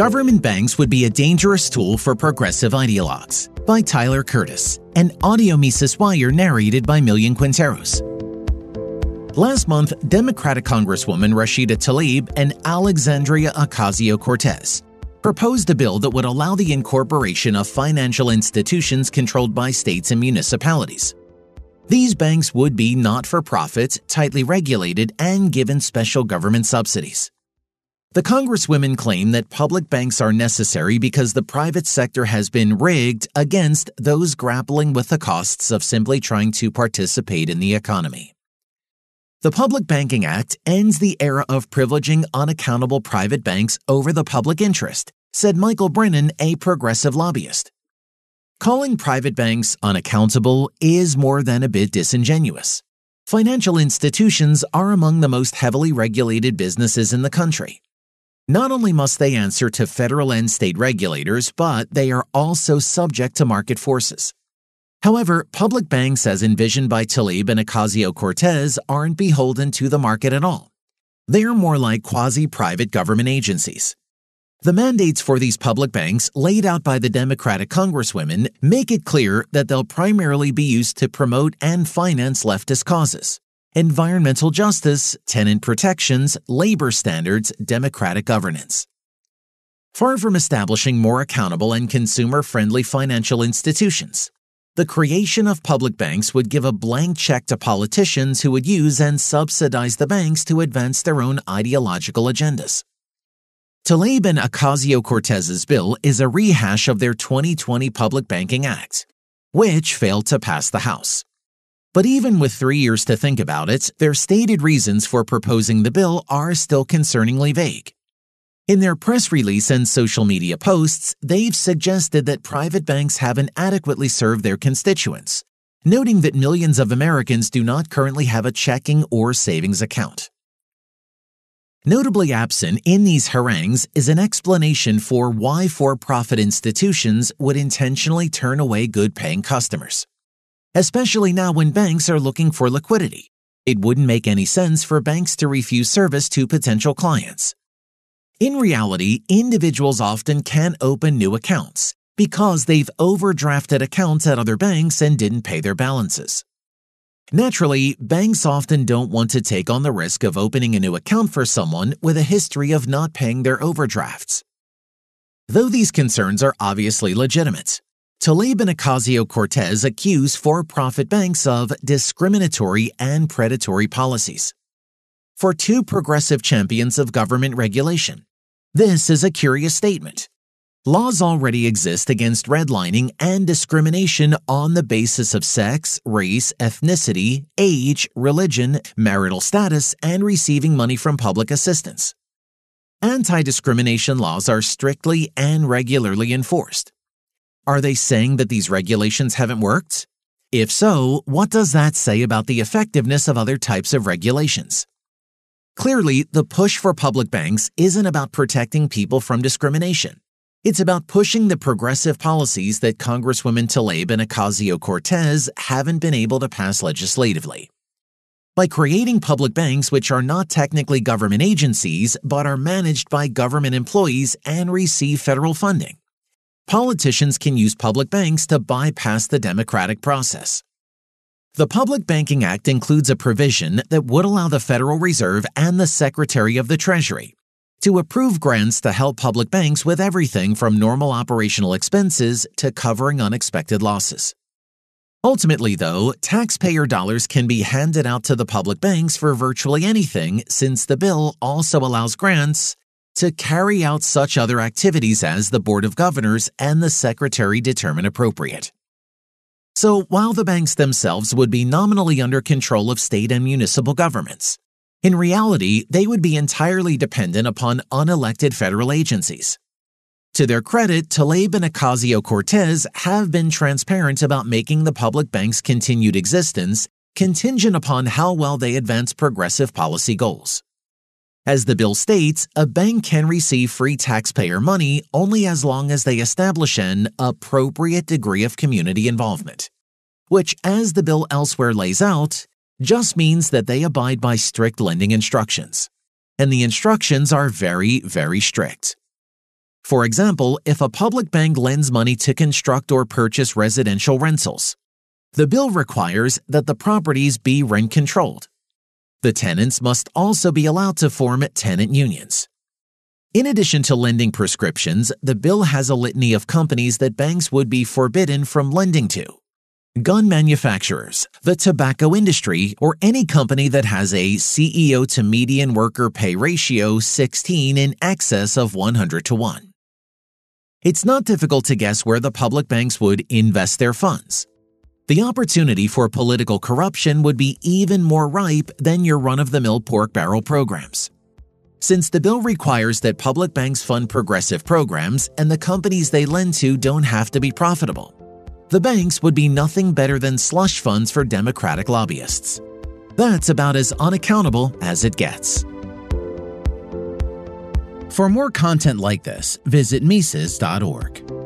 Government Banks Would Be a Dangerous Tool for Progressive Ideologues by Tyler Curtis, and audio Mises Wire narrated by Millian Quinteros. Last month, Democratic Congresswoman Rashida Tlaib and Alexandria Ocasio Cortez proposed a bill that would allow the incorporation of financial institutions controlled by states and municipalities. These banks would be not for profit, tightly regulated, and given special government subsidies. The Congresswomen claim that public banks are necessary because the private sector has been rigged against those grappling with the costs of simply trying to participate in the economy. The Public Banking Act ends the era of privileging unaccountable private banks over the public interest, said Michael Brennan, a progressive lobbyist. Calling private banks unaccountable is more than a bit disingenuous. Financial institutions are among the most heavily regulated businesses in the country. Not only must they answer to federal and state regulators, but they are also subject to market forces. However, public banks as envisioned by Tlaib and Ocasio Cortez aren't beholden to the market at all. They are more like quasi private government agencies. The mandates for these public banks laid out by the Democratic Congresswomen make it clear that they'll primarily be used to promote and finance leftist causes environmental justice, tenant protections, labor standards, democratic governance. Far from establishing more accountable and consumer friendly financial institutions, the creation of public banks would give a blank check to politicians who would use and subsidize the banks to advance their own ideological agendas. Tlaib and Ocasio Cortez's bill is a rehash of their 2020 Public Banking Act, which failed to pass the House. But even with three years to think about it, their stated reasons for proposing the bill are still concerningly vague. In their press release and social media posts, they've suggested that private banks haven't adequately served their constituents, noting that millions of Americans do not currently have a checking or savings account. Notably absent in these harangues is an explanation for why for profit institutions would intentionally turn away good paying customers especially now when banks are looking for liquidity. It wouldn't make any sense for banks to refuse service to potential clients. In reality, individuals often can't open new accounts because they've overdrafted accounts at other banks and didn't pay their balances. Naturally, banks often don't want to take on the risk of opening a new account for someone with a history of not paying their overdrafts. Though these concerns are obviously legitimate, Tlaib and Ocasio Cortez accuse for profit banks of discriminatory and predatory policies. For two progressive champions of government regulation, this is a curious statement. Laws already exist against redlining and discrimination on the basis of sex, race, ethnicity, age, religion, marital status, and receiving money from public assistance. Anti discrimination laws are strictly and regularly enforced. Are they saying that these regulations haven't worked? If so, what does that say about the effectiveness of other types of regulations? Clearly, the push for public banks isn't about protecting people from discrimination. It's about pushing the progressive policies that Congresswomen Tlaib and Ocasio Cortez haven't been able to pass legislatively. By creating public banks which are not technically government agencies but are managed by government employees and receive federal funding, politicians can use public banks to bypass the democratic process. The Public Banking Act includes a provision that would allow the Federal Reserve and the Secretary of the Treasury to approve grants to help public banks with everything from normal operational expenses to covering unexpected losses. Ultimately, though, taxpayer dollars can be handed out to the public banks for virtually anything since the bill also allows grants to carry out such other activities as the Board of Governors and the Secretary determine appropriate. So, while the banks themselves would be nominally under control of state and municipal governments, in reality, they would be entirely dependent upon unelected federal agencies. To their credit, Tlaib and Ocasio Cortez have been transparent about making the public bank's continued existence contingent upon how well they advance progressive policy goals. As the bill states, a bank can receive free taxpayer money only as long as they establish an appropriate degree of community involvement, which, as the bill elsewhere lays out, just means that they abide by strict lending instructions. And the instructions are very, very strict. For example, if a public bank lends money to construct or purchase residential rentals, the bill requires that the properties be rent controlled. The tenants must also be allowed to form tenant unions. In addition to lending prescriptions, the bill has a litany of companies that banks would be forbidden from lending to. Gun manufacturers, the tobacco industry, or any company that has a CEO to median worker pay ratio 16 in excess of 100 to 1. It's not difficult to guess where the public banks would invest their funds. The opportunity for political corruption would be even more ripe than your run of the mill pork barrel programs. Since the bill requires that public banks fund progressive programs and the companies they lend to don't have to be profitable, the banks would be nothing better than slush funds for Democratic lobbyists. That's about as unaccountable as it gets. For more content like this, visit Mises.org.